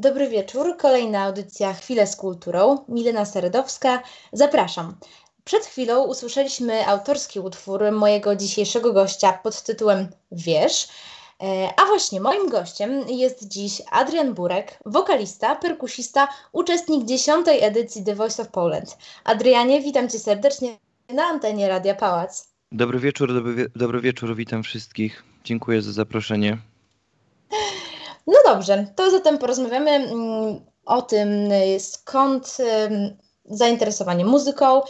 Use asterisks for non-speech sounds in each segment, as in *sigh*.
Dobry wieczór. Kolejna audycja Chwilę z kulturą. Milena Seredowska. Zapraszam. Przed chwilą usłyszeliśmy autorski utwór mojego dzisiejszego gościa pod tytułem Wiesz. E, a właśnie moim gościem jest dziś Adrian Burek, wokalista, perkusista, uczestnik dziesiątej edycji The Voice of Poland. Adrianie, witam Cię serdecznie na antenie Radia Pałac. Dobry wieczór, dobry, dobry wieczór, witam wszystkich. Dziękuję za zaproszenie. No dobrze, to zatem porozmawiamy mm, o tym, skąd zainteresowanie muzyką,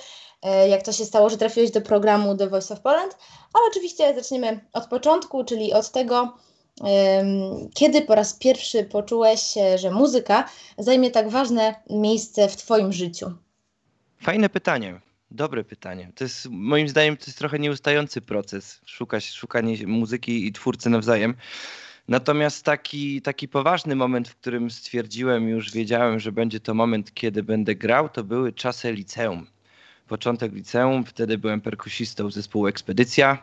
e, jak to się stało, że trafiłeś do programu The Voice of Poland, ale oczywiście zaczniemy od początku, czyli od tego, kiedy po raz pierwszy poczułeś, że muzyka zajmie tak ważne miejsce w Twoim życiu? Fajne pytanie. Dobre pytanie. To jest moim zdaniem to jest trochę nieustający proces szukać, szukanie muzyki i twórcy nawzajem. Natomiast taki, taki poważny moment, w którym stwierdziłem, już wiedziałem, że będzie to moment, kiedy będę grał, to były czasy liceum. Początek liceum, wtedy byłem perkusistą zespołu Ekspedycja,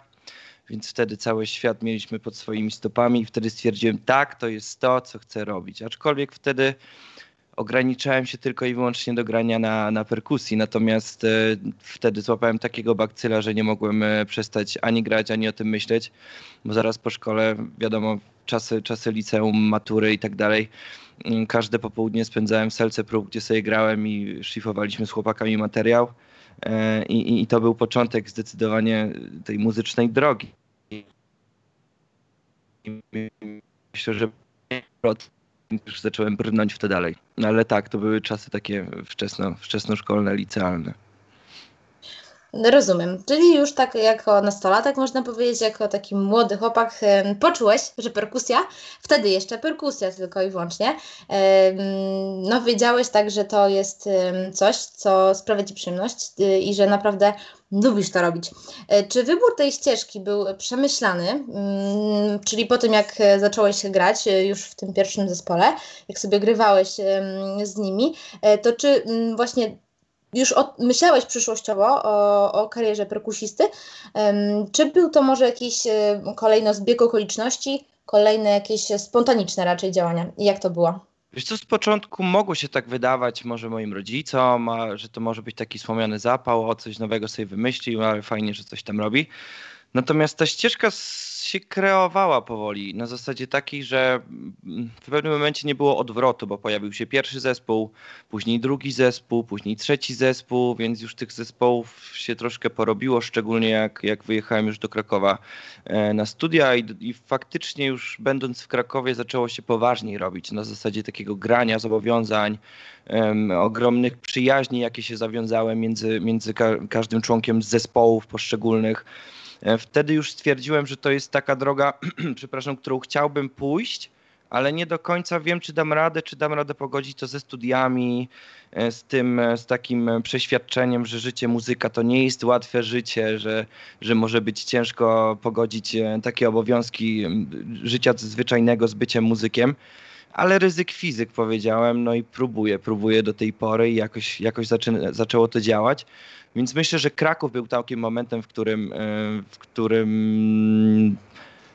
więc wtedy cały świat mieliśmy pod swoimi stopami i wtedy stwierdziłem, tak, to jest to, co chcę robić. Aczkolwiek wtedy ograniczałem się tylko i wyłącznie do grania na, na perkusji, natomiast e, wtedy złapałem takiego bakcyla, że nie mogłem e, przestać ani grać, ani o tym myśleć, bo zaraz po szkole, wiadomo, czasy, czasy liceum, matury i tak dalej, mm, każde popołudnie spędzałem w salce prób, gdzie sobie grałem i szlifowaliśmy z chłopakami materiał e, i, i to był początek zdecydowanie tej muzycznej drogi. Myślę, że już zacząłem brnąć w to dalej. Ale tak, to były czasy takie wczesno, wczesnoszkolne, licealne. Rozumiem. Czyli już tak jako nastolatek, można powiedzieć, jako taki młody chłopak, poczułeś, że perkusja, wtedy jeszcze perkusja tylko i wyłącznie, no wiedziałeś tak, że to jest coś, co sprawia Ci przyjemność y, i że naprawdę lubisz to robić. E, czy wybór tej ścieżki był przemyślany, mm, czyli po tym jak zacząłeś grać e, już w tym pierwszym zespole, jak sobie grywałeś z nimi, e, to czy mm, właśnie już od, myślałeś przyszłościowo o, o karierze perkusisty, czy był to może jakiś kolejno zbieg okoliczności, kolejne jakieś spontaniczne raczej działania? Jak to było? Wiesz co, z początku mogło się tak wydawać może moim rodzicom, że to może być taki słomiany zapał, o coś nowego sobie wymyślił, ale fajnie, że coś tam robi. Natomiast ta ścieżka się kreowała powoli, na zasadzie takiej, że w pewnym momencie nie było odwrotu, bo pojawił się pierwszy zespół, później drugi zespół, później trzeci zespół, więc już tych zespołów się troszkę porobiło, szczególnie jak, jak wyjechałem już do Krakowa e, na studia i, i faktycznie już będąc w Krakowie zaczęło się poważniej robić, na zasadzie takiego grania, zobowiązań, um, ogromnych przyjaźni, jakie się zawiązały między, między ka każdym członkiem zespołów poszczególnych. E, wtedy już stwierdziłem, że to jest taka droga, *clears throat* przepraszam, którą chciałbym pójść, ale nie do końca wiem, czy dam radę, czy dam radę pogodzić to ze studiami, e, z tym, e, z takim przeświadczeniem, że życie muzyka to nie jest łatwe życie, że, że może być ciężko pogodzić takie obowiązki życia zwyczajnego z byciem muzykiem. Ale ryzyk fizyk powiedziałem, no i próbuję, próbuję do tej pory i jakoś, jakoś zaczę, zaczęło to działać. Więc myślę, że Kraków był takim momentem, w którym, e, w którym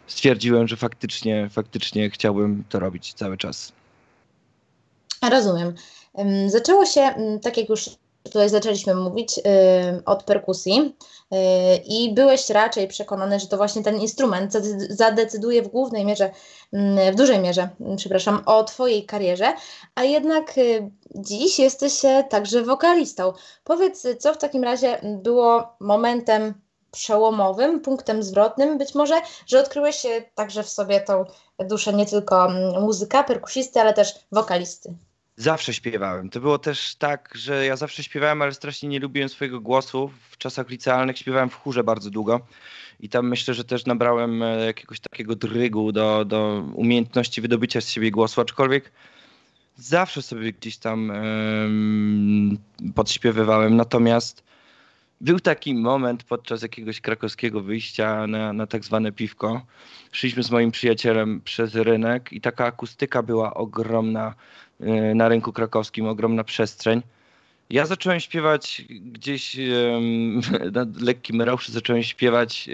stwierdziłem, że faktycznie, faktycznie chciałbym to robić cały czas. Rozumiem. Zaczęło się, tak jak już tutaj zaczęliśmy mówić, od perkusji i byłeś raczej przekonany, że to właśnie ten instrument zadecyduje w głównej mierze, w dużej mierze, przepraszam, o Twojej karierze, a jednak y, dziś jesteś także wokalistą. Powiedz, co w takim razie było momentem przełomowym, punktem zwrotnym, być może, że odkryłeś także w sobie tą duszę nie tylko muzyka, perkusisty, ale też wokalisty. Zawsze śpiewałem. To było też tak, że ja zawsze śpiewałem, ale strasznie nie lubiłem swojego głosu. W czasach licealnych śpiewałem w chórze bardzo długo i tam myślę, że też nabrałem e, jakiegoś takiego drygu do, do umiejętności wydobycia z siebie głosu, aczkolwiek zawsze sobie gdzieś tam podśpiewywałem. Natomiast był taki moment podczas jakiegoś krakowskiego wyjścia na, na tak zwane piwko. Szliśmy z moim przyjacielem przez rynek i taka akustyka była ogromna y, na rynku krakowskim, ogromna przestrzeń. Ja zacząłem śpiewać gdzieś *laughs* na lekkim rauszy, zacząłem śpiewać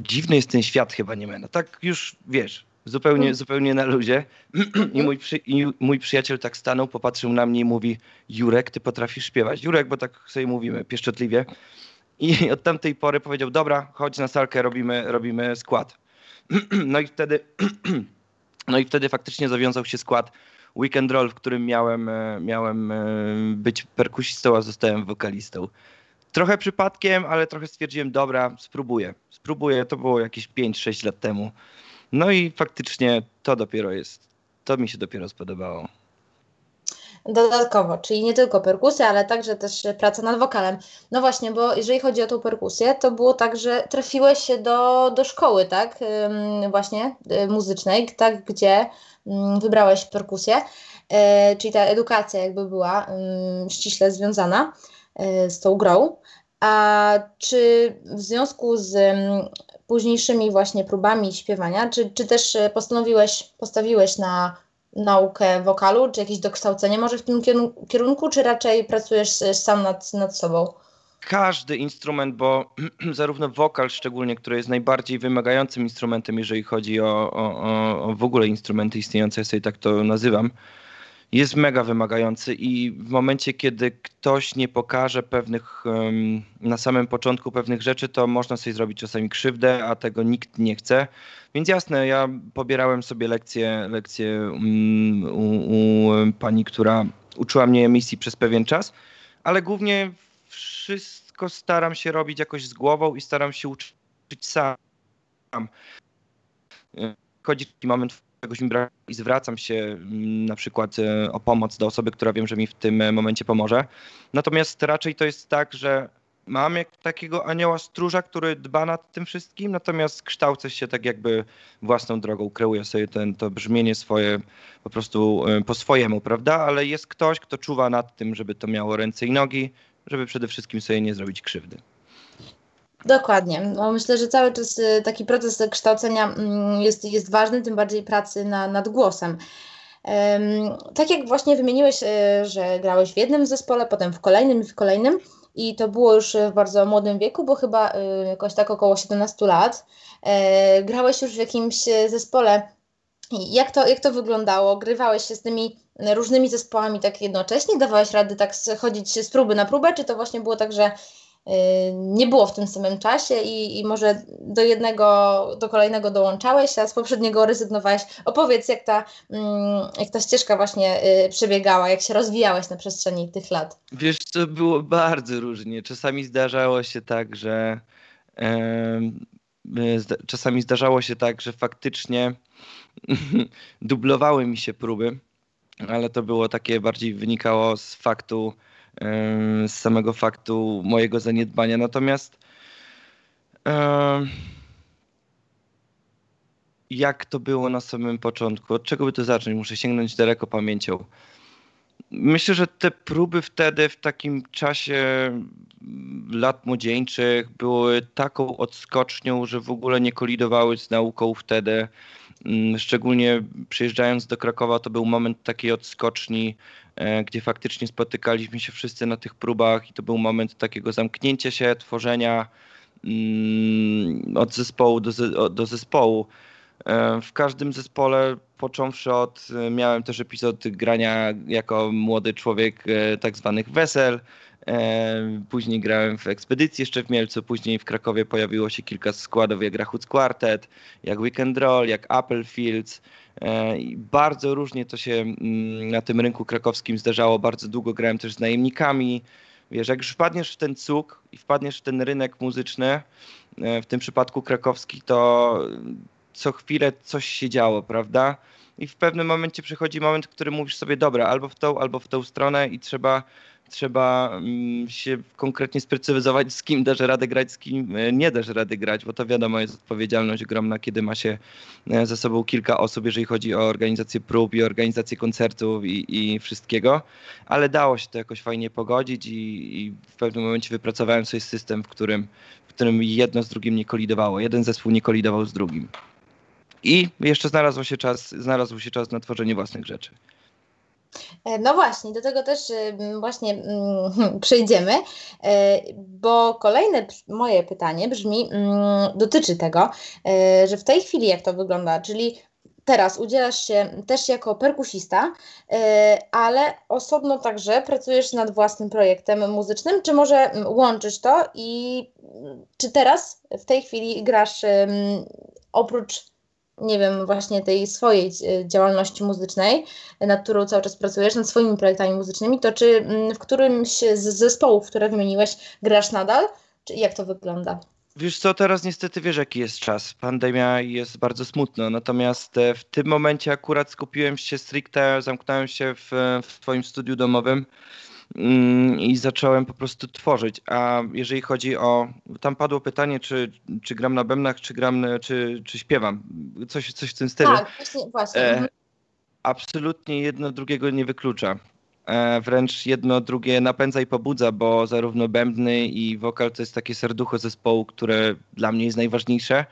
dziwny jest ten świat chyba nie No Tak już, wiesz, zupełnie, mm. zupełnie na luzie. *clears throat* I mój, przy, I mój przyjaciel tak stanął, popatrzył na mnie i mówi: Jurek, ty potrafisz śpiewać. Jurek, bo tak sobie mówimy pieszczotliwie. I *laughs* od tamtej pory powiedział: Dobra, chodź na salkę, robimy, robimy skład. *clears throat* No i wtedy, *clears throat* no i wtedy faktycznie zawiązał się skład Weekend Roll, w którym miałem, e, miałem e, być perkusistą, a zostałem wokalistą. Trochę przypadkiem, ale trochę stwierdziłem, dobra, spróbuję. Spróbuję, to było jakieś 5-6 lat temu. No i faktycznie to dopiero jest, to mi się dopiero spodobało. Dodatkowo, czyli nie tylko perkusja, ale także też praca nad wokalem. No właśnie, bo jeżeli chodzi o tą perkusję, to było tak, że trafiłeś do, do szkoły, tak, właśnie y, muzycznej, tak, gdzie wybrałeś perkusję, e, czyli ta edukacja jakby była ściśle związana e, z tą grą. A czy w związku z późniejszymi właśnie próbami śpiewania, czy, czy też postanowiłeś, postawiłeś na naukę wokalu, czy jakieś dokształcenie może w tym kierunku, czy raczej pracujesz sam nad, nad sobą? Każdy instrument, bo *clears throat* zarówno wokal szczególnie, który jest najbardziej wymagającym instrumentem, jeżeli chodzi o, o, o w ogóle instrumenty istniejące, ja sobie tak to nazywam, jest mega wymagający i w momencie, kiedy ktoś nie pokaże pewnych, na samym początku pewnych rzeczy, to można sobie zrobić czasami krzywdę, a tego nikt nie chce. Więc jasne, ja pobierałem sobie lekcje, lekcje mm, u, u pani, która uczyła mnie emisji przez pewien czas, ale głównie wszystko staram się robić jakoś z głową i staram się uczyć sam. Chodzi taki moment, czegoś mi brak i zwracam się mm, na przykład e, o pomoc do osoby, która wiem, że mi w tym e, momencie pomoże. Natomiast raczej to jest tak, że mam jak takiego anioła stróża, który dba nad tym wszystkim, natomiast kształcę się tak jakby własną drogą, kreuję sobie ten, to brzmienie swoje po prostu e, po swojemu, prawda? Ale jest ktoś, kto czuwa nad tym, żeby to miało ręce i nogi, żeby przede wszystkim sobie nie zrobić krzywdy. Dokładnie. No myślę, że cały czas y, taki proces kształcenia mm, jest, jest ważny, tym bardziej pracy na, nad głosem. Tak jak właśnie wymieniłeś, y, że grałeś w jednym zespole, potem w kolejnym i w kolejnym i to było już w bardzo młodym wieku, bo chyba y, jakoś tak około 17 lat. E, grałeś już w jakimś zespole. Jak to, jak to wyglądało? Grywałeś się z tymi różnymi zespołami tak jednocześnie? Dawałeś rady tak chodzić z próby na próbę, czy to właśnie było tak, że nie było w tym samym czasie i, i może do jednego, do kolejnego dołączałeś, a z poprzedniego rezygnowałeś. Opowiedz, jak ta, mm, jak ta ścieżka właśnie y, przebiegała, jak się rozwijałeś na przestrzeni tych lat. Wiesz, to było bardzo różnie. Czasami zdarzało się tak, że czasami zdarzało się tak, że faktycznie *laughs* dublowały mi się próby, ale to było takie bardziej wynikało z faktu, z samego faktu mojego zaniedbania. Natomiast jak to było na samym początku? Od czego by to zacząć? Muszę sięgnąć daleko pamięcią. Myślę, że te próby wtedy, w takim czasie lat młodzieńczych, były taką odskocznią, że w ogóle nie kolidowały z nauką wtedy. Mm, szczególnie przyjeżdżając do Krakowa, to był moment takiej odskoczni, e, gdzie faktycznie spotykaliśmy się wszyscy na tych próbach i to był moment takiego zamknięcia się, tworzenia mm, od zespołu do, do zespołu. E, w każdym zespole, począwszy od, e, miałem też epizod grania jako młody człowiek tak zwanych wesel, Później grałem w Ekspedycji jeszcze w Mielcu, później w Krakowie pojawiło się kilka składów jak Rachuc Quartet, jak Weekend Roll, jak Apple Fields. E, bardzo różnie to się mm, na tym rynku krakowskim zdarzało. Bardzo długo grałem też z najemnikami. Wiesz, jak już wpadniesz w ten cuk i wpadniesz w ten rynek muzyczny, e, w tym przypadku krakowski, to co chwilę coś się działo, prawda? I w pewnym momencie przychodzi moment, w którym mówisz sobie, dobra, albo w tą, albo w tą stronę i trzeba trzeba mm, się konkretnie sprecyzować, z kim dasz radę grać, z kim e, nie dasz rady grać, bo to wiadomo jest odpowiedzialność ogromna, kiedy ma się e, ze sobą kilka osób, jeżeli chodzi o organizację prób i organizację koncertów i, i wszystkiego, ale dało się to jakoś fajnie pogodzić i, i, w pewnym momencie wypracowałem sobie system, w którym, w którym jedno z drugim nie kolidowało, jeden zespół nie kolidował z drugim. I jeszcze znalazł się czas, znalazł się czas na tworzenie własnych rzeczy. E, no właśnie, do tego też właśnie mm, *laughs* przejdziemy, e, bo kolejne moje pytanie brzmi, mm, dotyczy tego, e, że w tej chwili jak to wygląda, czyli teraz udzielasz się też jako perkusista, ale osobno także pracujesz nad własnym projektem muzycznym, czy może łączysz to i czy teraz w tej chwili grasz oprócz nie wiem, właśnie tej swojej e, działalności muzycznej, nad którą cały czas pracujesz, nad swoimi projektami muzycznymi, to czy mm, w którymś z zespołów, które wymieniłeś, grasz nadal? Czy jak to wygląda? Wiesz co, teraz niestety wiesz jaki jest czas. Pandemia jest bardzo smutno, natomiast e, w tym momencie akurat skupiłem się stricte, zamknąłem się w, w twoim studiu domowym i zacząłem po prostu tworzyć. A jeżeli chodzi o, tam padło pytanie, czy, czy gram na bębnach, czy gram, czy, czy śpiewam, coś, coś w tym stylu. Tak, właśnie. właśnie. E, mhm. absolutnie jedno drugiego nie wyklucza. E, wręcz jedno drugie napędza i pobudza, bo zarówno bębny i wokal to jest takie serducho zespołu, które dla mnie jest najważniejsze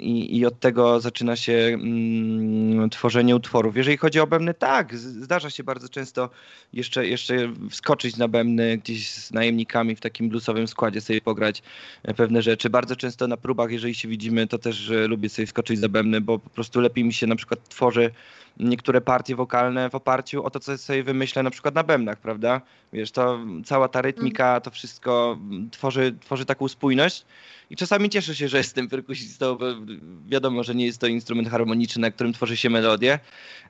i, i od tego zaczyna się mm, tworzenie utworów. Jeżeli chodzi o bębny, tak, zdarza się bardzo często jeszcze, jeszcze wskoczyć na bębny gdzieś z najemnikami w takim bluesowym składzie sobie pograć e, pewne rzeczy. Bardzo często na próbach, jeżeli się widzimy, to też lubię sobie skoczyć za bębny, bo po prostu lepiej mi się na przykład tworzy niektóre partie wokalne w oparciu o to, co sobie wymyślę na przykład na bębnach, prawda? Wiesz, to cała ta rytmika, to wszystko tworzy, tworzy taką spójność i czasami cieszę się, że jestem perkusistą, bo wiadomo, że nie jest to instrument harmoniczny, na którym tworzy się melodię,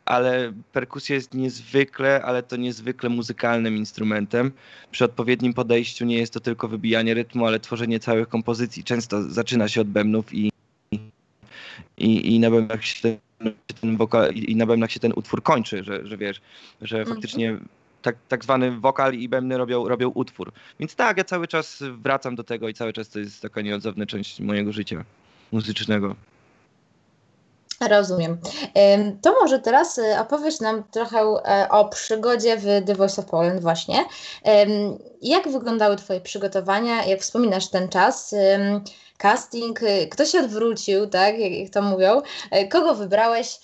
ale perkusja jest niezwykle, ale to niezwykle muzykalnym instrumentem. Przy odpowiednim podejściu nie jest to tylko wybijanie rytmu, ale tworzenie całych kompozycji. Często zaczyna się od bębnów i, i, i na bębnach się ten wokal, i na bębnach się ten utwór kończy, że, że wiesz, że mhm. faktycznie tak, tak zwany wokal i bębny robią, robią utwór. Więc tak, ja cały czas wracam do tego i cały czas to jest taka nieodzowna część mojego życia muzycznego. Rozumiem. To może teraz e, opowiesz nam trochę e, o przygodzie w The Voice of Poland właśnie. Jak wyglądały Twoje przygotowania? Jak wspominasz ten czas? Casting, e, kto się odwrócił, tak, jak to mówią? Kogo wybrałeś?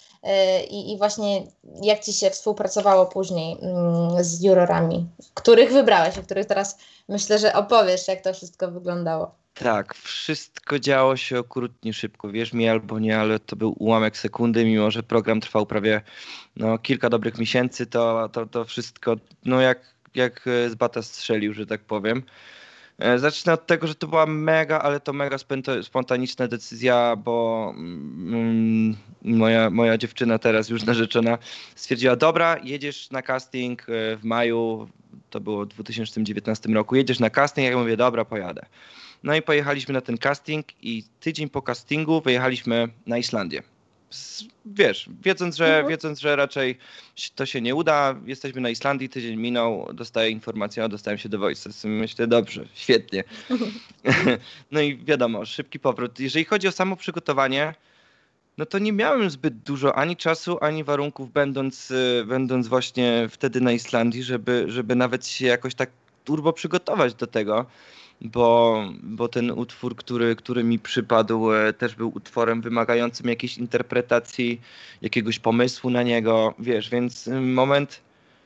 I, I, właśnie jak ci się współpracowało później mm, z jurorami, których wybrałeś, o których teraz myślę, że opowiesz, jak to wszystko wyglądało. Tak, wszystko działo się okrutnie szybko. Wierz mi albo nie, ale to był ułamek sekundy, mimo że program trwał prawie no, kilka dobrych miesięcy, to, to, to wszystko no, jak, jak z bata strzelił, że tak powiem. E, zacznę od tego, że to była mega, ale to mega spontaniczna decyzja, bo mm, moja, moja dziewczyna teraz już narzeczona stwierdziła, dobra, jedziesz na casting e, w maju, to było w 2019 roku, jedziesz na casting, ja mówię, dobra, pojadę. No i pojechaliśmy na ten casting i tydzień po castingu wyjechaliśmy na Islandię. Wiesz, wiedząc, że, mhm. wiedząc, że raczej to się nie uda, jesteśmy na Islandii, tydzień minął, dostaję informację, o dostałem się do wojska. Myślę, dobrze, świetnie. *laughs* no i wiadomo, szybki powrót. Jeżeli chodzi o samo przygotowanie, no to nie miałem zbyt dużo ani czasu, ani warunków, będąc, będąc właśnie wtedy na Islandii, żeby, żeby nawet się jakoś tak turbo przygotować do tego bo, bo ten utwór, który, który mi przypadł, e, też był utworem wymagającym jakiejś interpretacji, jakiegoś pomysłu na niego, wiesz, więc y, moment,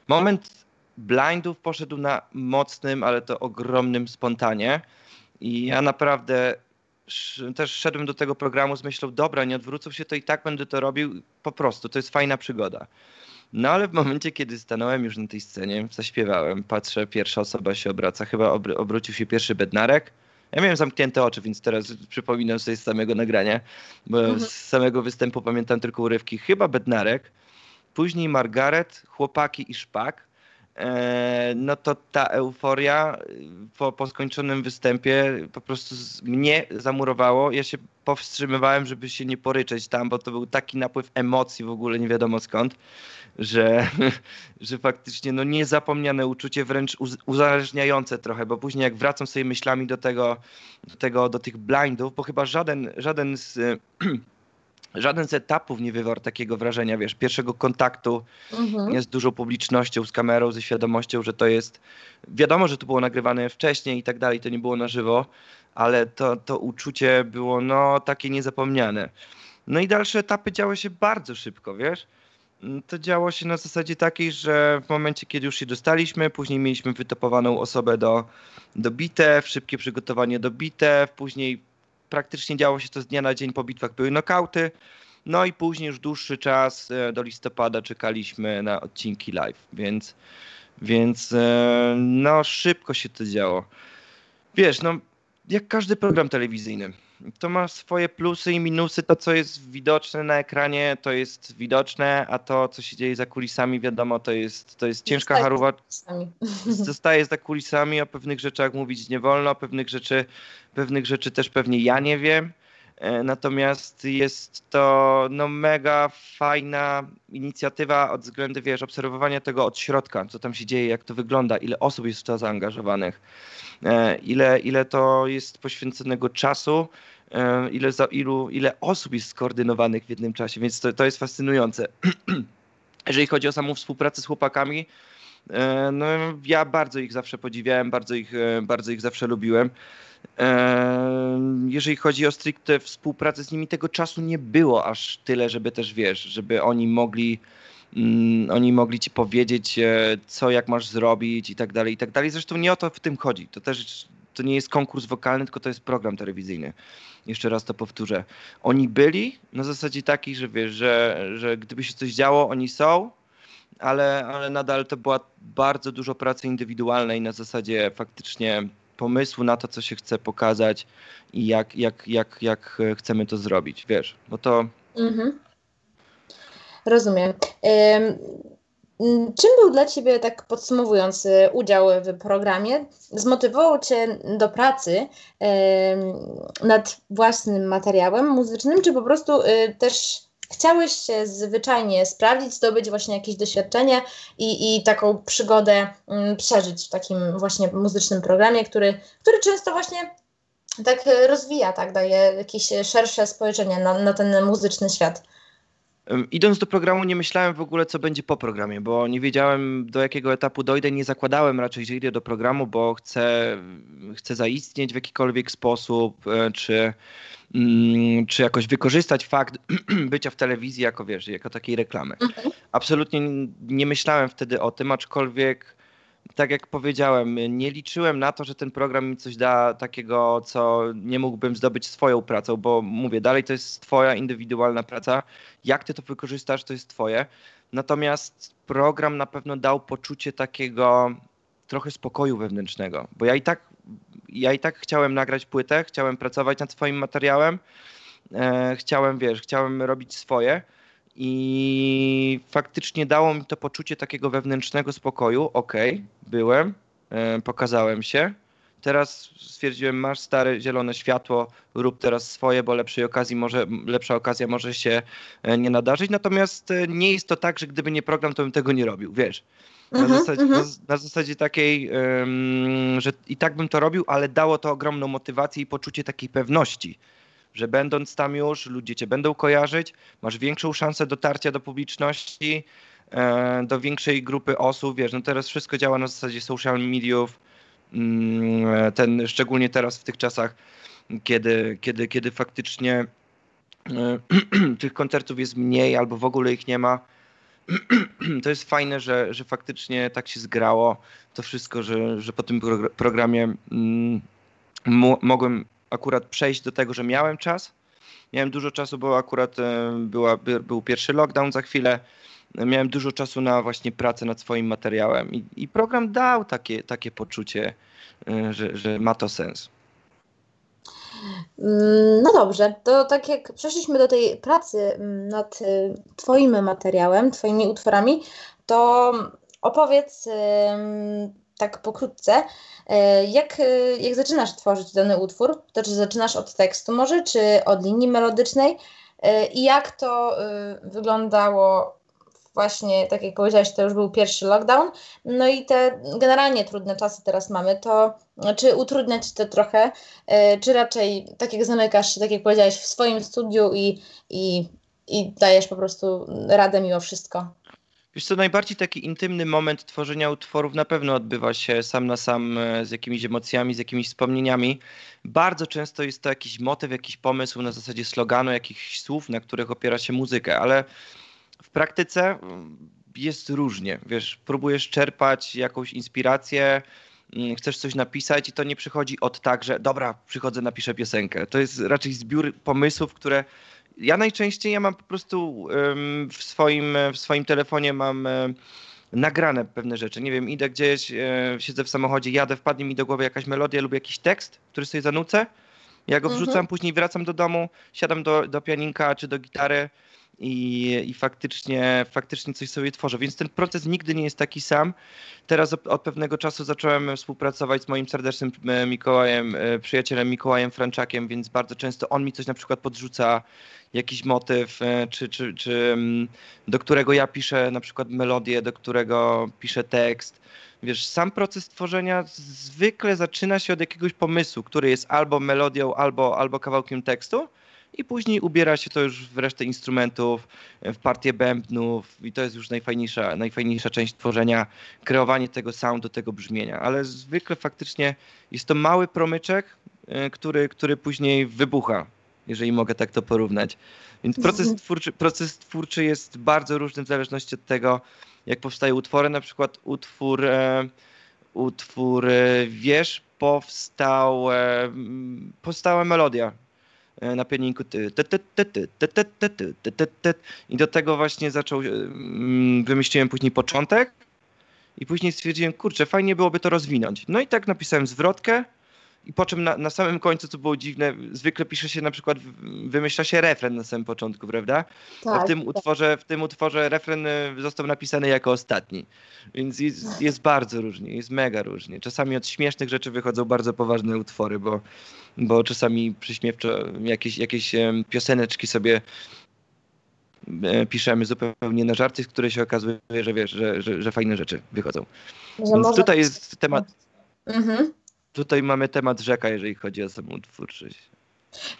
moment blindów poszedł na mocnym, ale to ogromnym spontanie i ja naprawdę też szedłem do tego programu z myślą, dobra, nie odwrócą się, to i tak będę to robił, po prostu, to jest fajna przygoda. No ale w momencie, kiedy stanąłem już na tej scenie, zaśpiewałem, patrzę, pierwsza osoba się obraca, chyba obr obrócił się pierwszy bednarek. Ja miałem zamknięte oczy, więc teraz przypominam sobie z samego nagrania, bo mhm. z samego występu pamiętam tylko urywki. Chyba bednarek, później Margaret, chłopaki i szpak. E, no to ta euforia po, po skończonym występie po prostu mnie zamurowało. Ja się powstrzymywałem, żeby się nie poryczeć tam, bo to był taki napływ emocji w ogóle, nie wiadomo skąd że, *laughs* że faktycznie no niezapomniane uczucie, wręcz uzależniające trochę, bo później jak wracam sobie myślami do tego, do, tego, do tych blindów, bo chyba żaden, żaden z *clears throat* żaden z etapów nie wywarł takiego wrażenia, wiesz, pierwszego kontaktu mhm. z dużą publicznością, z kamerą, ze świadomością, że to jest, wiadomo, że to było nagrywane wcześniej i tak dalej, to nie było na żywo, ale to, to uczucie było, no, takie niezapomniane. No i dalsze etapy działy się bardzo szybko, wiesz, Mm, to działo się na zasadzie takiej, że w momencie, kiedy już się dostaliśmy, później mieliśmy wytopowaną osobę do, do bitew, szybkie przygotowanie do bitew, później praktycznie działo się to z dnia na dzień po bitwach były nokauty. No i później już dłuższy czas e, do listopada czekaliśmy na odcinki live, więc, więc e, no szybko się to działo. Wiesz, no jak każdy program telewizyjny. To ma swoje plusy i minusy. To, co jest widoczne na ekranie, to jest widoczne, a to, co się dzieje za kulisami, wiadomo, to jest, to jest ciężka haruwa. *laughs* Zostaje za kulisami, o pewnych rzeczach mówić nie wolno, o pewnych rzeczy, pewnych rzeczy też pewnie ja nie wiem. E, natomiast jest to no, mega fajna inicjatywa od względu, wiesz, obserwowania tego od środka, co tam się dzieje, jak to wygląda, ile osób jest w to zaangażowanych, e, ile, ile to jest poświęconego czasu, e, ile, za, ilu, ile osób jest skoordynowanych w jednym czasie, więc to, to jest fascynujące. *clears throat* Jeżeli chodzi o samą współpracę z chłopakami, no, ja bardzo ich zawsze podziwiałem, bardzo ich, bardzo ich zawsze lubiłem. Jeżeli chodzi o stricte współpracę z nimi, tego czasu nie było aż tyle, żeby też wiesz, żeby oni mogli, mm, oni mogli ci powiedzieć, e, co jak masz zrobić i tak dalej, i tak dalej. Zresztą nie o to w tym chodzi. To też to nie jest konkurs wokalny, tylko to jest program telewizyjny. Jeszcze raz to powtórzę. Oni byli na zasadzie takiej, że wiesz, że, że gdyby się coś działo, oni są, ale, ale nadal to była bardzo dużo pracy indywidualnej na zasadzie faktycznie pomysłu na to, co się chce pokazać i jak, jak, jak, jak chcemy to zrobić, wiesz, bo to... Mhm. Rozumiem. Czym był dla Ciebie, tak podsumowując, y, udział w programie? Zmotywował Cię do pracy nad własnym materiałem muzycznym, czy po prostu y, też chciałeś się zwyczajnie sprawdzić, zdobyć właśnie jakieś doświadczenie i, i taką przygodę mm, przeżyć w takim właśnie muzycznym programie, który, który często właśnie tak rozwija, tak daje jakieś szersze spojrzenie na, na ten muzyczny świat. Idąc do programu, nie myślałem w ogóle, co będzie po programie, bo nie wiedziałem, do jakiego etapu dojdę. Nie zakładałem raczej, że idę do programu, bo chcę, chcę zaistnieć w jakikolwiek sposób, e, czy, mm, czy jakoś wykorzystać fakt *clears throat* bycia w telewizji jako, wiesz, jako takiej reklamy. Mhm. Absolutnie nie myślałem wtedy o tym, aczkolwiek tak jak powiedziałem, nie liczyłem na to, że ten program mi coś da takiego, co nie mógłbym zdobyć swoją pracą, bo mówię, dalej to jest twoja indywidualna praca. Jak ty to wykorzystasz, to jest twoje. Natomiast program na pewno dał poczucie takiego trochę spokoju wewnętrznego, bo ja i tak, ja i tak chciałem nagrać płytę, chciałem pracować nad swoim materiałem, e, chciałem, wiesz, chciałem robić swoje, i faktycznie dało mi to poczucie takiego wewnętrznego spokoju. Okej, okay, byłem, e, pokazałem się. Teraz stwierdziłem, masz stare zielone światło, rób teraz swoje, bo lepszej okazji może, lepsza okazja może się e, nie nadarzyć. Natomiast e, nie jest to tak, że gdyby nie program, to bym tego nie robił, wiesz. Na, mhm, zasadzie, na, na zasadzie, takiej, um, że i tak bym to robił, ale dało to ogromną motywację i poczucie takiej pewności że będąc tam już, ludzie cię będą kojarzyć, masz większą szansę dotarcia do publiczności, e, do większej grupy osób, wiesz, no teraz wszystko działa na zasadzie social mediów, mm, ten, szczególnie teraz w tych czasach, kiedy, kiedy, kiedy faktycznie e, *clears throat* tych koncertów jest mniej albo w ogóle ich nie ma, *clears throat* to jest fajne, że, że faktycznie tak się zgrało to wszystko, że, że po tym programie mm, mogłem akurat przejść do tego, że miałem czas. Miałem dużo czasu, bo akurat e, była, był pierwszy lockdown za chwilę. Miałem dużo czasu na właśnie pracę nad swoim materiałem i, i program dał takie, takie poczucie, e, że, że ma to sens. Mm, no dobrze, to tak jak przeszliśmy do tej pracy mm, nad e, Twoim materiałem, Twoimi utworami, to opowiedz tak pokrótce, e, jak, e, jak zaczynasz tworzyć dany utwór, to czy zaczynasz od tekstu może, czy od linii melodycznej? E, i jak to wyglądało właśnie, tak jak powiedziałeś, to już był pierwszy lockdown, no i te generalnie trudne czasy teraz mamy, to czy utrudnia Ci to trochę, czy raczej tak jak zamykasz tak jak powiedziałeś, w swoim studiu i, i, i dajesz po prostu radę mimo wszystko? Wiesz co, najbardziej taki intymny moment tworzenia utworów na pewno odbywa się sam na sam e, z jakimiś emocjami, z jakimiś wspomnieniami. Bardzo często jest to jakiś motyw, jakiś pomysł na zasadzie sloganu, jakichś słów, na których opiera się muzykę, ale w praktyce mm, jest różnie. Wiesz, próbujesz czerpać jakąś inspirację, mm, chcesz coś napisać i to nie przychodzi od tak, że dobra, przychodzę, napiszę piosenkę. To jest raczej zbiór pomysłów, które ja najczęściej ja mam po prostu w swoim, w swoim telefonie mam nagrane pewne rzeczy. Nie wiem, idę gdzieś, e, siedzę w samochodzie, jadę, wpadnie mi do głowy jakaś melodia lub jakiś tekst, który sobie zanucę. Ja go mhm. wrzucam, później wracam do domu, siadam do, do pianinka czy do gitary i, i faktycznie, faktycznie coś sobie tworzę. Więc ten proces nigdy nie jest taki sam. Teraz od, od pewnego czasu zacząłem współpracować z moim serdecznym e, Mikołajem, e, przyjacielem Mikołajem Franczakiem, więc bardzo często on mi coś na przykład podrzuca, jakiś motyw, e, czy, czy, czy mm, do którego ja piszę na przykład melodię, do którego piszę tekst. Wiesz, sam proces tworzenia zwykle zaczyna się od jakiegoś pomysłu, który jest albo melodią, albo, albo kawałkiem tekstu i później ubiera się to już w resztę instrumentów, w partię bębnów i to jest już najfajniejsza, najfajniejsza część tworzenia, kreowanie tego soundu, tego brzmienia, ale zwykle faktycznie jest to mały promyczek, e, który, który później wybucha, jeżeli mogę tak to porównać. Więc proces mhm. twórczy, proces twórczy jest bardzo różny w zależności od tego, jak powstają utwory. Na przykład utwór, e, utwór e, Wiesz powstał, powstała melodia na pianinku i do tego właśnie zaczął, mm, wymyśliłem później początek i później stwierdziłem, kurczę, fajnie byłoby to rozwinąć. No i tak napisałem zwrotkę i po czym na, na samym końcu, co było dziwne, zwykle pisze się na przykład, wymyśla się refren na samym początku, prawda? Tak, A w tak, tym, tak. utworze, w tym utworze refren e, został napisany jako ostatni. Więc jest, jest bardzo różnie, jest mega różnie. Czasami od śmiesznych rzeczy wychodzą bardzo poważne utwory, bo bo czasami przyśmiewczo jakieś, jakieś pioseneczki sobie e, piszemy zupełnie na żarty, z które się okazuje, że wiesz, że, że, że fajne rzeczy wychodzą. Że Więc tutaj jest temat. Mhm. Tutaj mamy temat rzeka, jeżeli chodzi o samą twórczość.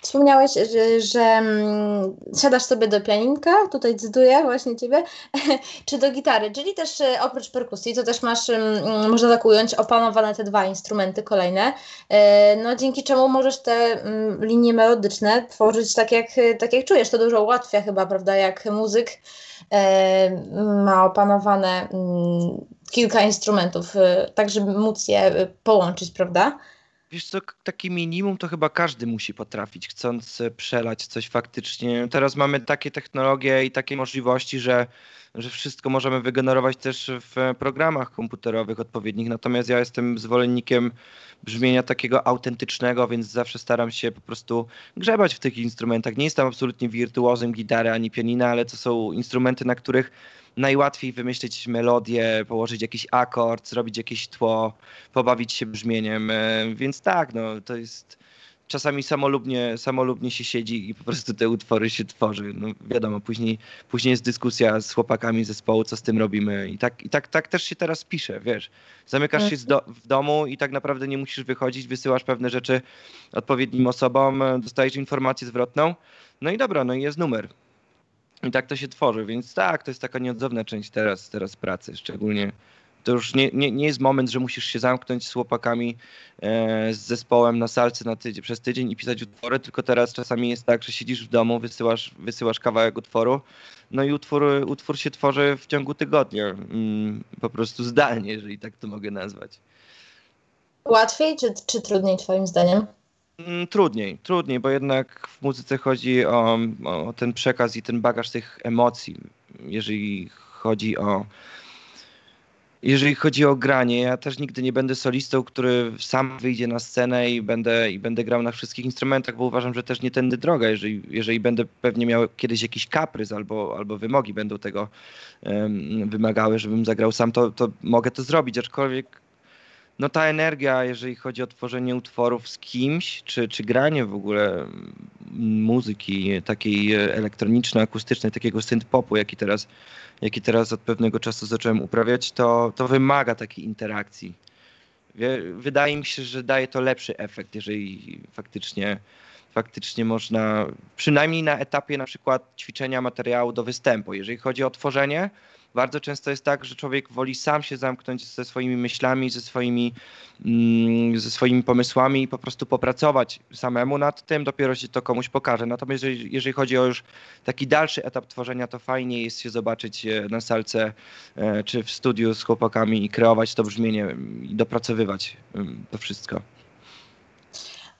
Wspomniałeś, że, że mm, siadasz sobie do pianinka, tutaj cytuję właśnie ciebie, *laughs* czy do gitary, czyli też e, oprócz perkusji, to też masz, mm, można tak ująć, opanowane te dwa instrumenty kolejne, e, no dzięki czemu możesz te mm, linie melodyczne tworzyć tak jak, tak jak czujesz, to dużo ułatwia chyba, prawda, jak muzyk e, ma opanowane kilka instrumentów, tak żeby móc je połączyć, prawda? Wiesz co, takie minimum to chyba każdy musi potrafić, chcąc e, przelać coś faktycznie. Teraz mamy takie technologie i takie możliwości, że, że wszystko możemy wygenerować też w programach komputerowych odpowiednich. Natomiast ja jestem zwolennikiem brzmienia takiego autentycznego, więc zawsze staram się po prostu grzebać w tych instrumentach. Nie jestem absolutnie wirtuozem gitary ani pianina, ale to są instrumenty, na których najłatwiej wymyślić melodię, położyć jakiś akord, zrobić jakieś tło, pobawić się brzmieniem. E, więc tak, no to jest czasami samolubnie, samolubnie się siedzi i po prostu te utwory się tworzy. No wiadomo, później, później jest dyskusja z chłopakami zespołu, co z tym robimy. I tak, i tak, tak też się teraz pisze, wiesz. Zamykasz się do, w domu i tak naprawdę nie musisz wychodzić, wysyłasz pewne rzeczy odpowiednim osobom, dostajesz informację zwrotną. No i dobra, no i jest numer. I tak to się tworzy, więc tak, to jest taka nieodzowna część teraz, teraz pracy, szczególnie to już nie, nie, nie jest moment, że musisz się zamknąć z chłopakami, e, z zespołem na salce na tydzień, przez tydzień i pisać utwory, tylko teraz czasami jest tak, że siedzisz w domu, wysyłasz, wysyłasz kawałek utworu, no i utwór, utwór się tworzy w ciągu tygodnia, mm, po prostu zdalnie, jeżeli tak to mogę nazwać. Łatwiej czy, czy trudniej twoim zdaniem? Mm, trudniej, trudniej, bo jednak w muzyce chodzi o, o, ten przekaz i ten bagaż tych emocji. Jeżeli chodzi o. Jeżeli chodzi o granie, ja też nigdy nie będę solistą, który sam wyjdzie na scenę i będę, i będę grał na wszystkich instrumentach, bo uważam, że też nie tędy droga. Jeżeli, jeżeli będę pewnie miał kiedyś jakiś kaprys albo, albo wymogi będą tego um, wymagały, żebym zagrał sam, to, to mogę to zrobić, aczkolwiek no ta energia, jeżeli chodzi o tworzenie utworów z kimś, czy, czy granie w ogóle mm, muzyki takiej elektronicznej, akustycznej, takiego synth-popu, jaki teraz, jaki teraz od pewnego czasu zacząłem uprawiać, to, to wymaga takiej interakcji. Wydaje mi się, że daje to lepszy efekt, jeżeli faktycznie, faktycznie można, przynajmniej na etapie na przykład ćwiczenia materiału do występu, jeżeli chodzi o tworzenie, bardzo często jest tak, że człowiek woli sam się zamknąć ze swoimi myślami, ze swoimi, mm, ze swoimi pomysłami i po prostu popracować samemu nad tym, dopiero się to komuś pokaże. Natomiast jeżeli, jeżeli chodzi o już taki dalszy etap tworzenia, to fajnie jest się zobaczyć e, na salce e, czy w studiu z chłopakami i kreować to brzmienie i dopracowywać to wszystko.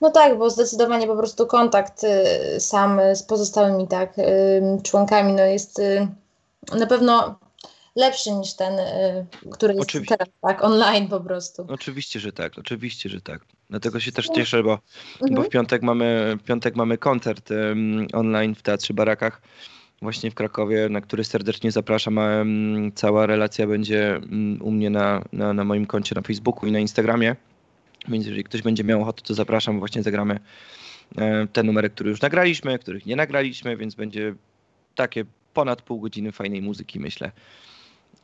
No tak, bo zdecydowanie po prostu kontakt y, sam z pozostałymi tak członkami no jest y, na pewno lepszy niż ten, który jest oczywiście. teraz tak online po prostu. Oczywiście, że tak, oczywiście, że tak. Dlatego się też cieszę, bo, mhm. bo w piątek mamy, w piątek mamy koncert um, online w Teatrze Barakach właśnie w Krakowie, na który serdecznie zapraszam. Cała relacja będzie u mnie na, na, na moim koncie na Facebooku i na Instagramie. Więc jeżeli ktoś będzie miał ochotę, to zapraszam. Właśnie zagramy e, te numery, które już nagraliśmy, których nie nagraliśmy, więc będzie takie ponad pół godziny fajnej muzyki, myślę.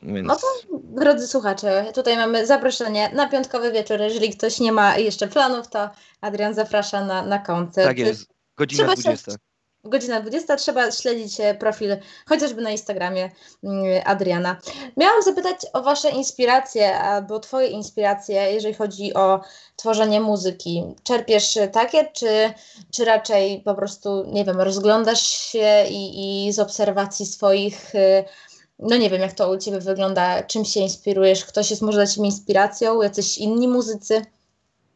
Więc... No to, drodzy słuchacze, tutaj mamy zaproszenie na piątkowy wieczór. Jeżeli ktoś nie ma jeszcze planów, to Adrian zaprasza na, na koncert. Tak jest, godzina Trzeba 20. Się godzina 20. Trzeba śledzić e, profil chociażby na Instagramie mm, Adriana. Miałam zapytać o Wasze inspiracje, albo Twoje inspiracje, jeżeli chodzi o tworzenie muzyki. Czerpiesz takie, czy, czy raczej po prostu, nie wiem, rozglądasz się i, i z obserwacji swoich. No nie wiem, jak to u Ciebie wygląda, czym się inspirujesz? Ktoś jest może dla Ciebie inspiracją, jacyś inni muzycy?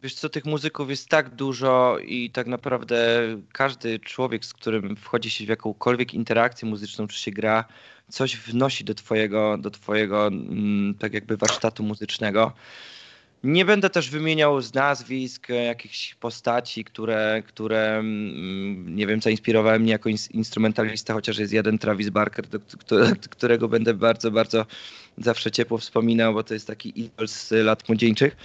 Wiesz co, tych muzyków jest tak dużo i tak naprawdę każdy człowiek, z którym wchodzi się w jakąkolwiek interakcję muzyczną, czy się gra, coś wnosi do twojego, do twojego mm, tak jakby warsztatu muzycznego. Nie będę też wymieniał z nazwisk e, jakichś postaci, które, które mm, nie wiem, zainspirowały mnie jako instrumentalista, chociaż jest jeden Travis Barker, do, *laughs* którego będę bardzo, bardzo zawsze ciepło wspominał, bo to jest taki idol z lat młodzieńczych.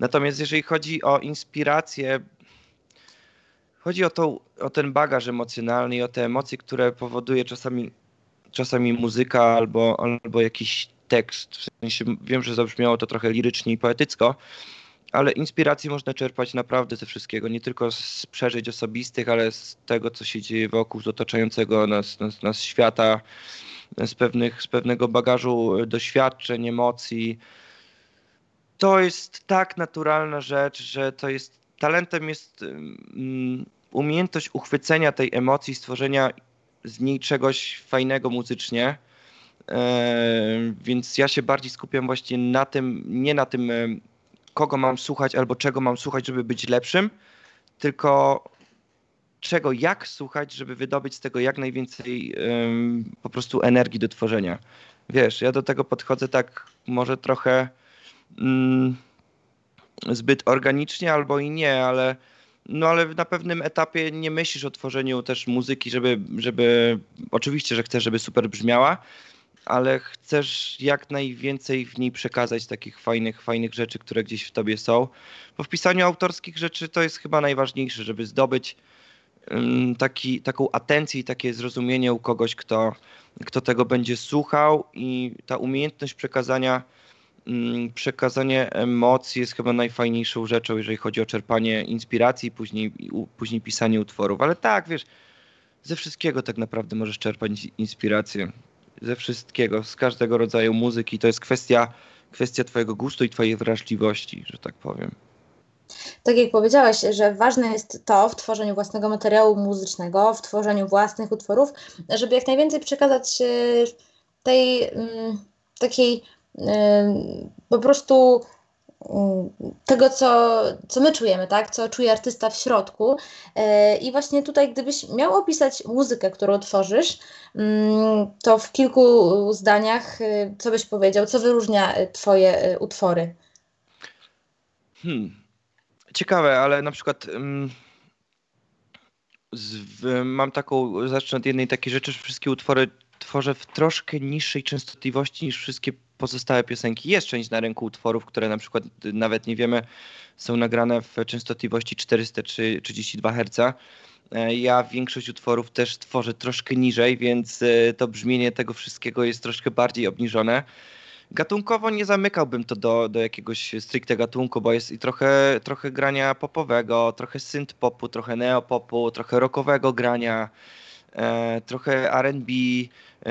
Natomiast jeżeli chodzi o inspirację, chodzi o, to, o ten bagaż emocjonalny i o te emocje, które powoduje czasami, czasami muzyka albo, albo jakiś tekst. W sensie wiem, że zabrzmiało to trochę lirycznie i poetycko, ale inspiracji można czerpać naprawdę ze wszystkiego, nie tylko z przeżyć osobistych, ale z tego, co się dzieje wokół, z otaczającego nas, nas, nas świata, z, pewnych, z pewnego bagażu doświadczeń, emocji, to jest tak naturalna rzecz, że to jest talentem jest um, umiejętność uchwycenia tej emocji, stworzenia z niej czegoś fajnego muzycznie. E, więc ja się bardziej skupiam właśnie na tym, nie na tym, kogo mam słuchać albo czego mam słuchać, żeby być lepszym, tylko czego, jak słuchać, żeby wydobyć z tego jak najwięcej po prostu energii do tworzenia. Wiesz, ja do tego podchodzę tak może trochę mm, zbyt organicznie albo i nie, ale no ale na pewnym etapie nie myślisz o tworzeniu też muzyki, żeby, żeby oczywiście, że chcesz, żeby super brzmiała, ale chcesz jak najwięcej w niej przekazać takich fajnych, fajnych rzeczy, które gdzieś w tobie są. Bo w pisaniu autorskich rzeczy to jest chyba najważniejsze, żeby zdobyć um, taki, taką atencję i takie zrozumienie u kogoś, kto, kto tego będzie słuchał i ta umiejętność przekazania Mm, przekazanie emocji jest chyba najfajniejszą rzeczą, jeżeli chodzi o czerpanie inspiracji, później, później pisanie utworów. Ale tak, wiesz, ze wszystkiego tak naprawdę możesz czerpać inspirację. Ze wszystkiego, z każdego rodzaju muzyki. To jest kwestia, kwestia Twojego gustu i Twojej wrażliwości, że tak powiem. Tak jak powiedziałeś, że ważne jest to w tworzeniu własnego materiału muzycznego, w tworzeniu własnych utworów, żeby jak najwięcej przekazać e, tej mm, takiej po prostu tego, co, co my czujemy, tak? co czuje artysta w środku. E, I właśnie tutaj, gdybyś miał opisać muzykę, którą tworzysz, to w kilku zdaniach, y, co byś powiedział, co wyróżnia y, Twoje utwory? Hmm. Ciekawe, ale na przykład. z, w, mam taką, zacznę od jednej takiej rzeczy, że wszystkie utwory tworzę w troszkę niższej częstotliwości niż wszystkie pozostałe piosenki. Jest część na rynku utworów, które na przykład nawet nie wiemy, są nagrane w częstotliwości 432 Hz. E, ja większość utworów też tworzę troszkę niżej, więc e, to brzmienie tego wszystkiego jest troszkę bardziej obniżone. Gatunkowo nie zamykałbym to do, do jakiegoś stricte gatunku, bo jest i trochę, trochę grania popowego, trochę synth popu, trochę neopopu, trochę rockowego grania. E, trochę RB,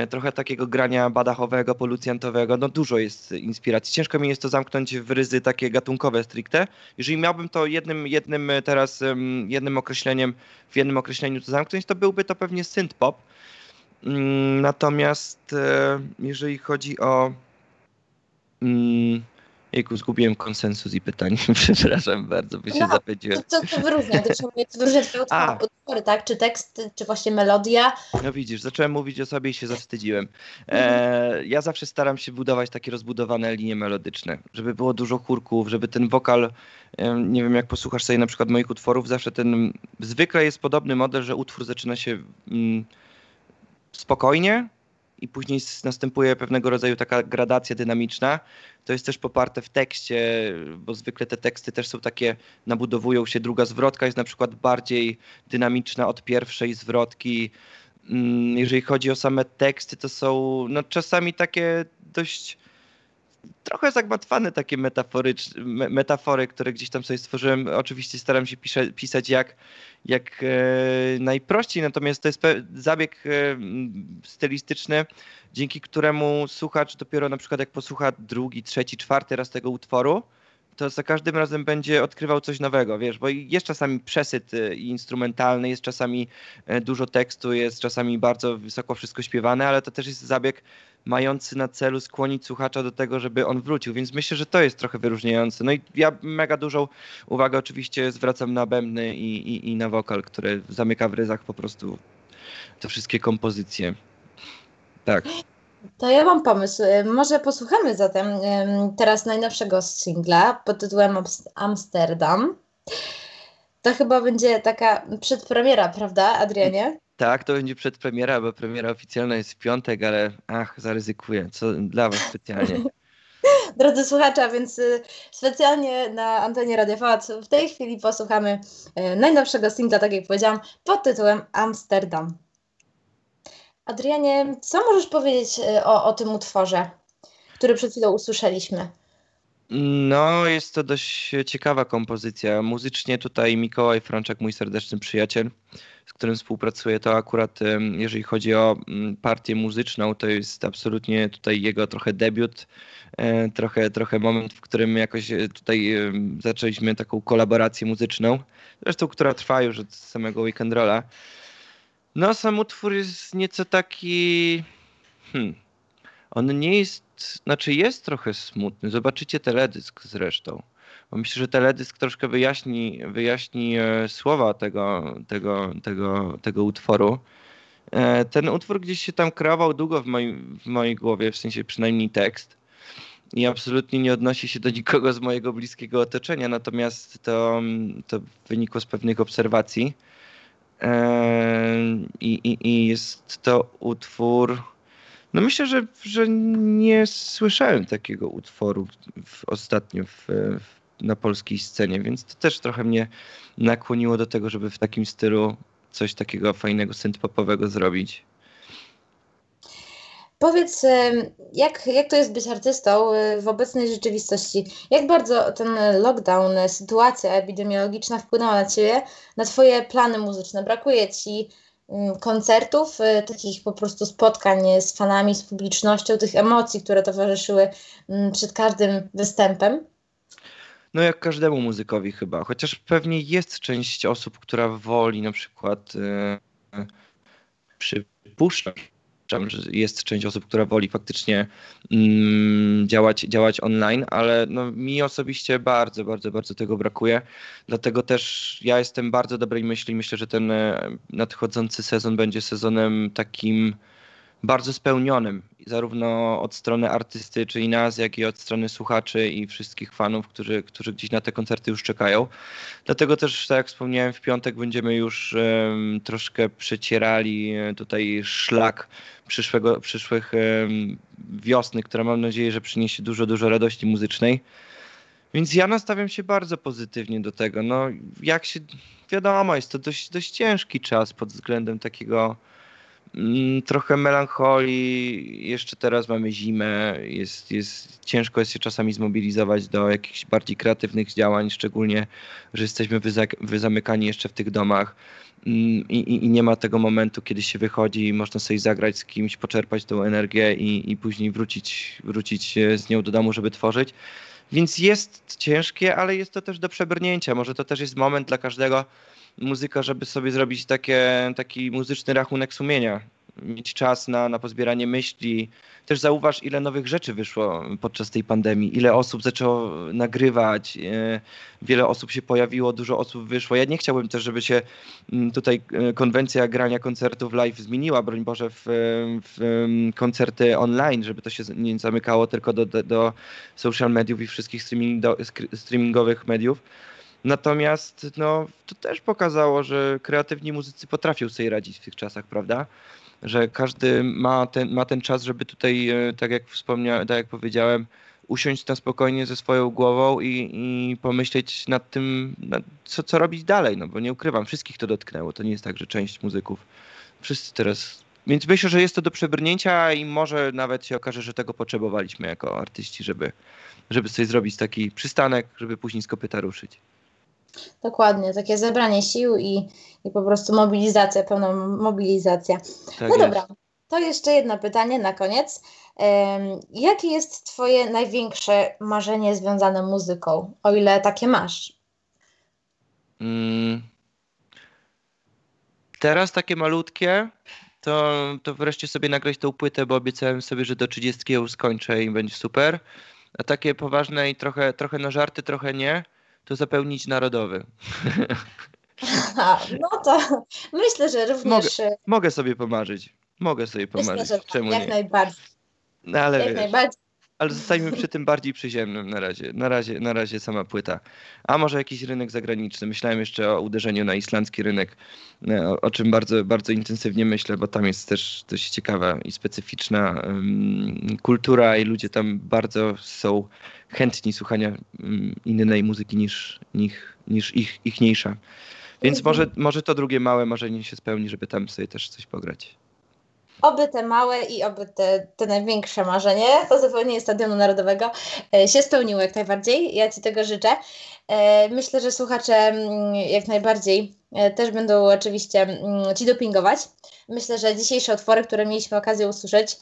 trochę takiego grania badachowego, polucjantowego. No dużo jest inspiracji. Ciężko mi jest to zamknąć w ryzy takie gatunkowe stricte. Jeżeli miałbym to jednym, jednym teraz, jednym określeniem, w jednym określeniu to zamknąć, to byłby to pewnie synth pop. Mm, natomiast e, jeżeli chodzi o mm, Jejku, zgubiłem konsensus i pytanie. *laughs* Przepraszam bardzo, by się no, zapędziłem. Co to wyróżnia? To wyróżnia twoje *laughs* utwory, tak? Czy tekst, czy właśnie melodia? No widzisz, zacząłem mówić o sobie i się zawstydziłem. E, ja zawsze staram się budować takie rozbudowane linie melodyczne, żeby było dużo chórków, żeby ten wokal, nie wiem jak posłuchasz sobie na przykład moich utworów, zawsze ten, zwykle jest podobny model, że utwór zaczyna się mm, spokojnie, i później następuje pewnego rodzaju taka gradacja dynamiczna. To jest też poparte w tekście, bo zwykle te teksty też są takie, nabudowują się. Druga zwrotka jest na przykład bardziej dynamiczna od pierwszej zwrotki. Mm, jeżeli chodzi o same teksty, to są no, czasami takie dość trochę zagmatwane takie metaforyczne, metafory, które gdzieś tam sobie stworzyłem. Oczywiście staram się pisze, pisać jak, jak e, najprościej, natomiast to jest zabieg e, stylistyczny, dzięki któremu słuchacz dopiero na przykład jak posłucha drugi, trzeci, czwarty raz tego utworu, to za każdym razem będzie odkrywał coś nowego, wiesz, bo jest czasami przesyt e, instrumentalny, jest czasami e, dużo tekstu, jest czasami bardzo wysoko wszystko śpiewane, ale to też jest zabieg mający na celu skłonić słuchacza do tego, żeby on wrócił, więc myślę, że to jest trochę wyróżniające. No i ja mega dużą uwagę oczywiście zwracam na bębny i, i, i na wokal, który zamyka w ryzach po prostu te wszystkie kompozycje. Tak. To ja mam pomysł. Może posłuchamy zatem teraz najnowszego singla pod tytułem Amsterdam. To chyba będzie taka przedpremiera, prawda, Adrianie? Tak, to będzie przedpremiera, bo premiera oficjalna jest w piątek, ale ach, zaryzykuję. Co dla Was specjalnie. *laughs* Drodzy słuchacze, więc y, specjalnie na antenie Radio Fac w tej chwili posłuchamy y, najnowszego singla, tak jak powiedziałam, pod tytułem Amsterdam. Adrianie, co możesz powiedzieć y, o, o tym utworze, który przed chwilą usłyszeliśmy? No, jest to dość ciekawa kompozycja. Muzycznie tutaj Mikołaj Frączek, mój serdeczny przyjaciel, z którym współpracuję, to akurat jeżeli chodzi o mm, partię muzyczną, to jest absolutnie tutaj jego trochę debiut, e, trochę, trochę moment, w którym jakoś e, tutaj zaczęliśmy taką kolaborację muzyczną, zresztą która trwa już od samego Weekend Rolla. No, sam utwór jest nieco taki. Hmm. On nie jest. Znaczy, jest trochę smutny. Zobaczycie teledysk zresztą. Bo myślę, że teledysk troszkę wyjaśni, wyjaśni e, słowa tego, tego, tego, tego utworu. E, ten utwór gdzieś się tam kreował długo w, mojej, w mojej głowie, w sensie przynajmniej tekst. I absolutnie nie odnosi się do nikogo z mojego bliskiego otoczenia, natomiast to, to wynikło z pewnych obserwacji. I, i, I jest to utwór. No myślę, że, że nie słyszałem takiego utworu w, ostatnio w, w, na polskiej scenie, więc to też trochę mnie nakłoniło do tego, żeby w takim stylu coś takiego fajnego synth-popowego zrobić. Powiedz, jak, jak to jest być artystą y, w obecnej rzeczywistości? Jak bardzo ten lockdown, sytuacja epidemiologiczna wpłynęła na Ciebie, na Twoje plany muzyczne? Brakuje Ci mm, koncertów, y, takich po prostu spotkań z fanami, z publicznością, tych emocji, które towarzyszyły mm, przed każdym występem? No jak każdemu muzykowi chyba, chociaż pewnie jest część osób, która woli na przykład yy, przypuszczać że jest część osób, która woli faktycznie mm, działać, działać online, ale no, mi osobiście bardzo, bardzo, bardzo tego brakuje. Dlatego też ja jestem bardzo dobrej myśli. Myślę, że ten e, nadchodzący sezon będzie sezonem takim bardzo spełnionym, zarówno od strony artysty, czyli nas, jak i od strony słuchaczy i wszystkich fanów, którzy, którzy gdzieś na te koncerty już czekają. Dlatego też, tak jak wspomniałem, w piątek będziemy już um, troszkę przecierali e, tutaj szlak przyszłego, przyszłych um, wiosny, która mam nadzieję, że przyniesie dużo, dużo radości muzycznej. Więc ja nastawiam się bardzo pozytywnie do tego. No, jak się, wiadomo, jest to dość, dość ciężki czas pod względem takiego trochę melancholii, jeszcze teraz mamy zimę, jest, jest, ciężko jest się czasami zmobilizować do jakichś bardziej kreatywnych działań, szczególnie, że jesteśmy wyza wyzamykani jeszcze w tych domach mm, i, i, i, nie ma tego momentu, kiedy się wychodzi i można sobie zagrać z kimś, poczerpać tą energię i, i później wrócić, wrócić z nią do domu, żeby tworzyć. Więc jest ciężkie, ale jest to też do przebrnięcia. Może to też jest moment dla każdego, muzyka, żeby sobie zrobić takie, taki muzyczny rachunek sumienia. mieć czas na, na pozbieranie myśli. Też zauważ, ile nowych rzeczy wyszło podczas tej pandemii, ile osób zaczęło nagrywać, e, wiele osób się pojawiło, dużo osób wyszło. Ja nie chciałbym też, żeby się mm, tutaj e, konwencja grania koncertów live zmieniła, broń Boże, w, w koncerty online, żeby to się nie zamykało tylko do, do, do social mediów i wszystkich streamingowych mediów Natomiast no, to też pokazało, że kreatywni muzycy potrafią sobie radzić w tych czasach, prawda? Że każdy ma ten, ma ten czas, żeby tutaj, e, tak jak wspomniałem, tak jak powiedziałem, usiąść na spokojnie ze swoją głową i, i pomyśleć nad tym, nad co, co robić dalej, no bo nie ukrywam, wszystkich to dotknęło. To nie jest tak, że część muzyków, wszyscy teraz. Więc myślę, że jest to do przebrnięcia i może nawet się okaże, że tego potrzebowaliśmy jako artyści, żeby, żeby sobie zrobić taki przystanek, żeby później z kopyta ruszyć. Dokładnie, takie zebranie sił i, i po prostu mobilizacja, pełna mobilizacja. Tak no dobra, to jeszcze jedno pytanie na koniec. Um, jakie jest Twoje największe marzenie związane z muzyką, o ile takie masz? Mm. Teraz takie malutkie, to, to wreszcie sobie nagrać tą płytę, bo obiecałem sobie, że do 30 ją skończę i będzie super. A takie poważne i trochę, trochę na żarty, trochę nie to zapełnić narodowy. Aha, *laughs* no to myślę, że również. Mogę, mogę sobie pomarzyć. Mogę sobie pomarzyć. Myślę, że Czemu jak nie? najbardziej. No, ale jak wiesz, najbardziej. Ale zostańmy przy tym bardziej przyziemnym na razie. Na razie, na razie sama płyta. A może jakiś rynek zagraniczny. Myślałem jeszcze o uderzeniu na islandzki rynek, e, o, o czym bardzo, bardzo intensywnie myślę, bo tam jest też dość ciekawa i specyficzna um, kultura i ludzie tam bardzo są chętni słuchania um, innej muzyki niż, niż, niż ich, ichniejsza. Więc mhm. może, może to drugie małe marzenie się spełni, żeby tam sobie też coś pograć oby te małe i oby te, te największe marzenie, to zapełnienie Stadionu Narodowego e, się spełniło jak najbardziej. Ja Ci tego życzę. E, myślę, że słuchacze mm, jak najbardziej e, też będą oczywiście mm, Ci dopingować. Myślę, że dzisiejsze otwory, które mieliśmy okazję usłyszeć,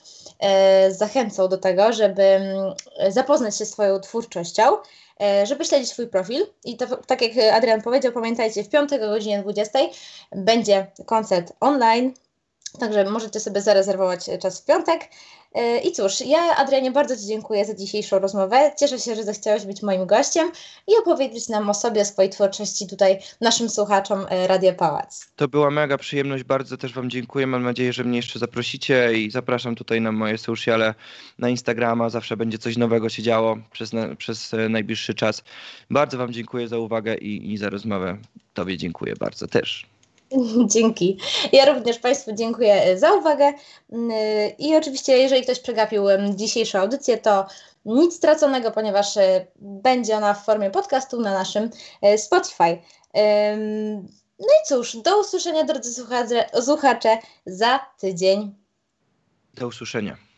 zachęcą do tego, żeby mm, zapoznać się swoją twórczością, żeby śledzić swój profil. I to, tak jak Adrian powiedział, pamiętajcie, w piątek o godzinie 20 będzie koncert online Także możecie sobie zarezerwować czas w piątek. E, I cóż, ja Adrianie bardzo Ci dziękuję za dzisiejszą rozmowę. Cieszę się, że zechciałeś być moim gościem i opowiedzieć nam o sobie, swojej twórczości tutaj naszym słuchaczom e, Radia Pałac. To była mega przyjemność, bardzo też Wam dziękuję. Mam nadzieję, że mnie jeszcze zaprosicie i zapraszam tutaj na moje sociale, na Instagrama. Zawsze będzie coś nowego się działo przez, na, przez e, najbliższy czas. Bardzo Wam dziękuję za uwagę i, i za rozmowę. Tobie dziękuję bardzo też. *laughs* Dzięki. Ja również Państwu dziękuję e, za uwagę. Mm, e, I oczywiście, jeżeli ktoś przegapił dzisiejszą audycję, to nic straconego, ponieważ e, będzie ona w formie podcastu na naszym Spotify. No i cóż, do usłyszenia, drodzy słuchacze, za tydzień. Do usłyszenia.